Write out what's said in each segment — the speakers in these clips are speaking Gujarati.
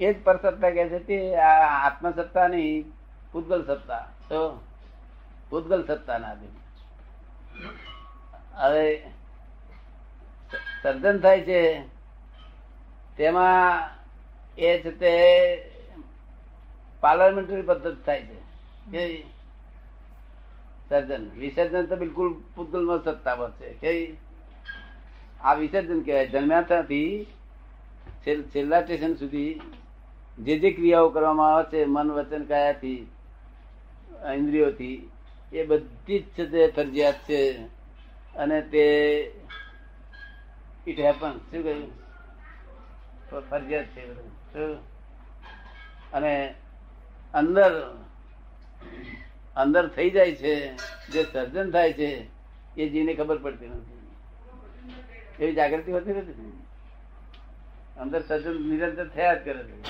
એ જ પરસત્તા કે છે તે આ આત્મસત્તા નહીં, પૂતગલ સત્તા. તો પૂતગલ સત્તા ના હવે સર્જન થાય છે, તેમાં એ છે તે પાર્લામેન્ટરી પદ્ધતિ થાય છે. કે સર્જન. વિસર્જન તો બિલકુલ પૂતગલમાં સત્તા છે. કે આ વિસર્જન કહેવાય. જન્મ્યા છેલ- છેલ્લા સ્ટેશન સુધી જે જે ક્રિયાઓ કરવામાં આવે છે, મન, વચન, કાયાથી, ઇન્દ્રિયોથી, એ બધી જ છે તે ફરજિયાત છે. અને તે ઇટ હેપન શું કહ્યું? ફરજિયાત છે. અને અંદર અંદર થઈ જાય છે, જે સર્જન થાય છે, એ જીને ખબર પડતી નથી. એવી જાગૃતિ હોતી નથી. અંદર સર્જન નિરંતર થયા જ કરે છે.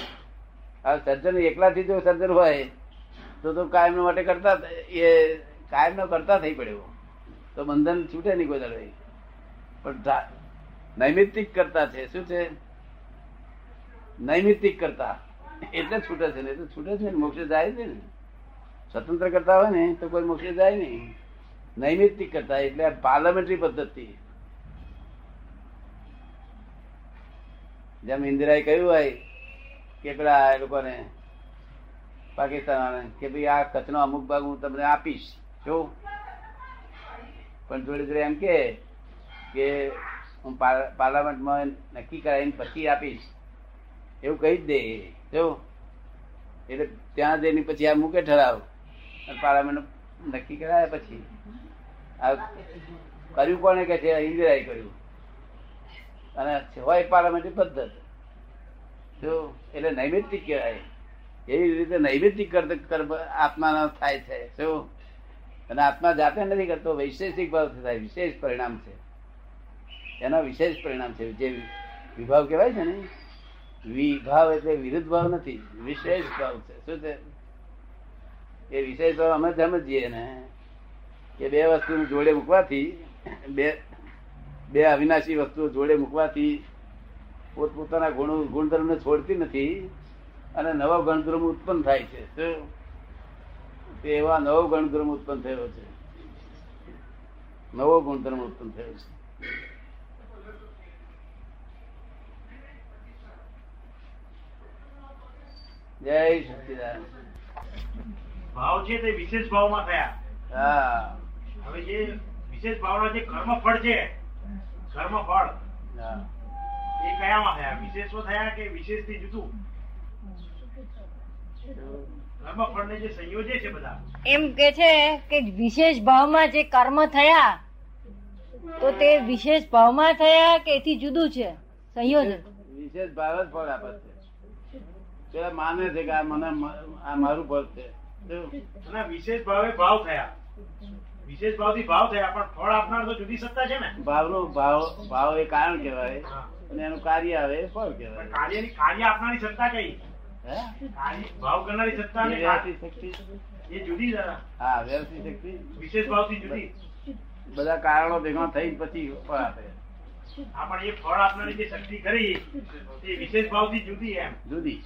આ સજ્જન એકલાથી જો સજ્જન હોય, તો તો કાયમ માટે કરતા એ કાયમ કરતા થઈ પડ્યો તો બંધન છૂટે નહીં કોઈ દાડો પણ નૈમિત્તિક કરતા છે. શું છે? નૈમિત્તિક કરતા. એટલે છૂટે છે ને તો છૂટે છે ને, મોક્ષે જાય છે ને. સ્વતંત્ર કરતા હોય ને, તો કોઈ મોક્ષે જાય નહીં. નૈમિત્તિક કરતા, એટલે પાર્લામેન્ટરી પદ્ધતિ. જેમ ઇન્દિરાએ કહ્યું હોય કે પેલા એ લોકોને પાકિસ્તાન કે ભાઈ આ કચ્છનો અમુક ભાગ હું તમને આપીશ શું પણ જોડે જોડે એમ કે કે હું પાર- પાર્લામેન્ટમાં નક્કી કરાવીને પછી આપીશ. એવું કહી જ દે, જો? એટલે ત્યાં જઈને પછી આ મૂકે ઠરાવ. પાર્લામેન્ટ નક્કી કરાયા પછી. આ કર્યું કોને કે છે? ઇન્દિરાએ કર્યું. અને હોય પાર્લામેન્ટરી પદ્ધત. જો એટલે નૈમિત્તિક કહેવાય, એવી રીતે નૈમિત્તિક કર્મ આત્માનો થાય છે. શું અને આત્મા જાતે નથી કરતો, વૈશેષિક ભાવથી થાય, વિશેષ પરિણામ છે. એના વિશેષ પરિણામ છે. જે વિભાવ કહેવાય છે ને, વિભાવ એટલે વિરુદ્ધ ભાવ નથી, વિશેષ ભાવ છે. શું છે? એ વિશેષ ભાવ અમે સમજીએ ને કે બે વસ્તુ જોડે મૂકવાથી બે બે અવિનાશી વસ્તુઓ જોડે મૂકવાથી પોતપોતાના ગુણ ગુણધર્મને છોડતી નથી અને નવો ગણધર્મ ઉત્પન્ન થાય છે. તે એવા નવો ગણધર્મ ઉત્પન્ન થયો છે. નવો ગુણધર્મ ઉત્પન્ન થયો છે. જય સચિદાન ભાવ છે તે વિશેષ ભાવમાં થયા. હા. હવે જે વિશેષ ભાવના જે કર્મ ફળ છે કર્મ ફળ. એ કયામાં થયા વિશેષો થયા કે વિશેષથી જુદું? કર્મ ફળ ને જે સંયોજે છે બધા. એમ કે છે કે વિશેષ ભાવમાં જે કર્મ થયા તો તે વિશેષ ભાવમાં થયા કે એથી જુદું છે? સંયોજન. વિશેષ ભાવ જ ફળ આપે છે. પેલા માને છે કે આ મને આ મારું ફળ છે. વિશેષ ભાવે ભાવ થયા. વિશેષ ભાવથી ભાવ થયા પણ ફળ આપનાર તો જુદી સત્તા છે ને. ભાવનો ભાવ ભાવ એ કારણ કહેવાય અને એનું કાર્ય આવે એ ફળ કહેવાય. કાર્યની કાર્ય આપનારી સત્તા કઈ? ભાવ કરનારી સત્તા શક્તિ. એ જુદી હા વ્યવસ્થિત શક્તિ. વિશેષ ભાવથી જુદી. બધા કારણો ભેગા થઈ પછી ફળ આપે. હા પણ એ ફળ આપનારી જે શક્તિ કરી એ વિશેષ ભાવથી જુદી એમ. જુદી.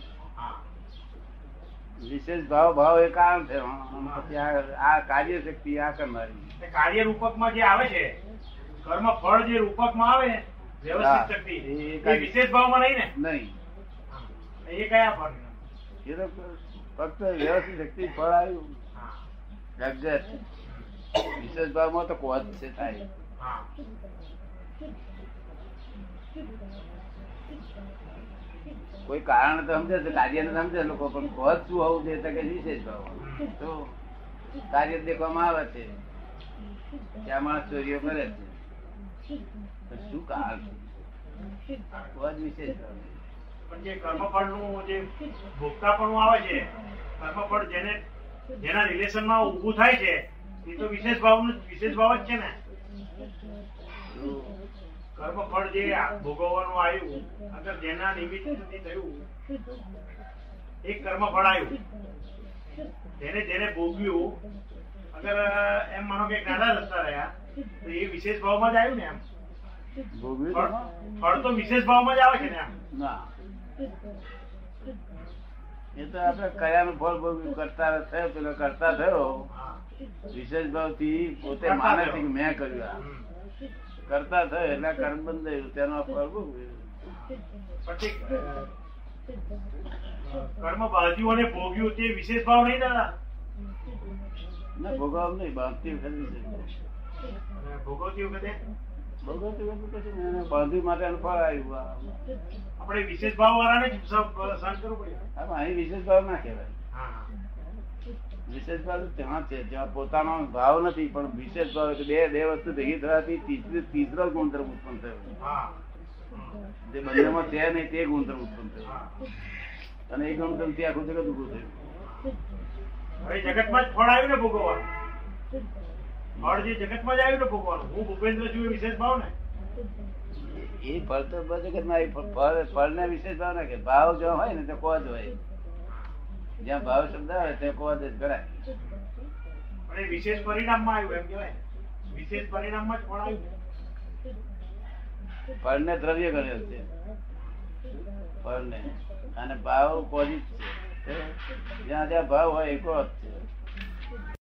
વિશેષ ભાવ ભાવ એ કારણ છે. આ કાર્ય શક્તિ આ કરનારી. કાર્ય કાર્ય રૂપકમાં જે આવે છે કર્મ ફળ જે રૂપકમાં આવે હા. વ્યવસ્થિત શક્તિ એ વિશેષ ભાવમાં નહીં ને? નહીં. એ કયા ફળ? એ તો ફક્ત વ્યવસ્થિત શક્તિ ફળ આવ્યું. હા. વિશેષ ભાવમાં તો કોચ છે થાય. હા. કોઈ કારણ તો સમજે છે કાર્ય ને સમજે લોકો પણ કોચ શું હોવું જોઈએ તો કે વિશેષ ભાવ તો કાર્ય દેખવામાં આવે છે. ત્યાં માણસ ચોરીઓ કરે છે. શું કારણ છે? વિશેષ ભાવ પણ જે કર્મફળનું જે ભોગતાપણું આવે છે કર્મફળ જેને જેના રિલેશનમાં ઊભું થાય છે એ તો વિશેષ ભાવનું વિશેષ ભાવ જ છે ને. શું? કર્મફળ જે ભોગવવાનું આવ્યું અંદર જેના નિમિત્તથી થયું એક કર્મફળ આવ્યું. જેને જેને ભોગવ્યું અગર એમ માનો કે ગાડા રસ્તા રહ્યા તો એ વિશેષ ભાવમાં જ આવ્યું ને એમ? ફળ ફળ તો વિશેષ ભાવમાં જ આવે છે ને એમ? ના. એ તો આપણે કયાનું ફળ ભોગવ્યું? કરતા થયો પેલો કરતા થયો. વિશેષ ભાવથી પોતે કરતા માને છે કે મેં કર્યું આ. કરતા થાય એટલે કર્મ બંધાયું. તેનો ફળ પછી કર્મ અને ભોગ્યું તે વિશેષ ભાવ નહીં દાદા? ના ભોગવવા નહીં બાંધતી વખતે ભોગવતી વખતે? ભોગવતી વખતે કશું. બાંધ્યું માટે ફળ આવ્યું આપણે વિશેષ ભાવ વાળાને જ સહન કરવું પડે. આમાં અહીં વિશેષ ભાવ ના કહેવાય. હા હા. વિશેષ ભાવ ત્યાં છે જ્યાં પોતાનો ભાવ નથી પણ વિશેષ ભાવ બે બે વસ્તુ ભેગી થવાથી ત્રીસરો ગુણધર્મ ઉત્પન્ન થયો. જે બંનેમાં છે નહીં તે ગુણધર્મ ઉત્પન્ન થયો. અને એ ગુણધર્મથી આખું જગત ઉભું થયું. જગતમાં જ ફળ આવ્યું ને ભોગવવાનું? ફળ જે જગતમાં જ આવ્યું ને ભોગવવાનું? હું ભૂપેન્દ્ર છું એ વિશેષ ભાવ ને? એ ફળ તો જગતમાં ફળ ફળ ને વિશેષ ભાવ ના કે ભાવ જો હોય ને તો કોજ હોય. જ્યાં ભાવ શબ્દ આવે ત્યાં જ ગણાય. વિશેષ પરિણામમાં આવ્યું એમ કહેવાય. વિશેષ પરિણામમાં જ ફળ આવ્યું ફળ ને દ્રવ્ય ગણ્યો છે. ફળ ને અને ભાવ પોઝિટ છે. જ્યાં જ્યાં ભાવ હોય એ કોજ છે.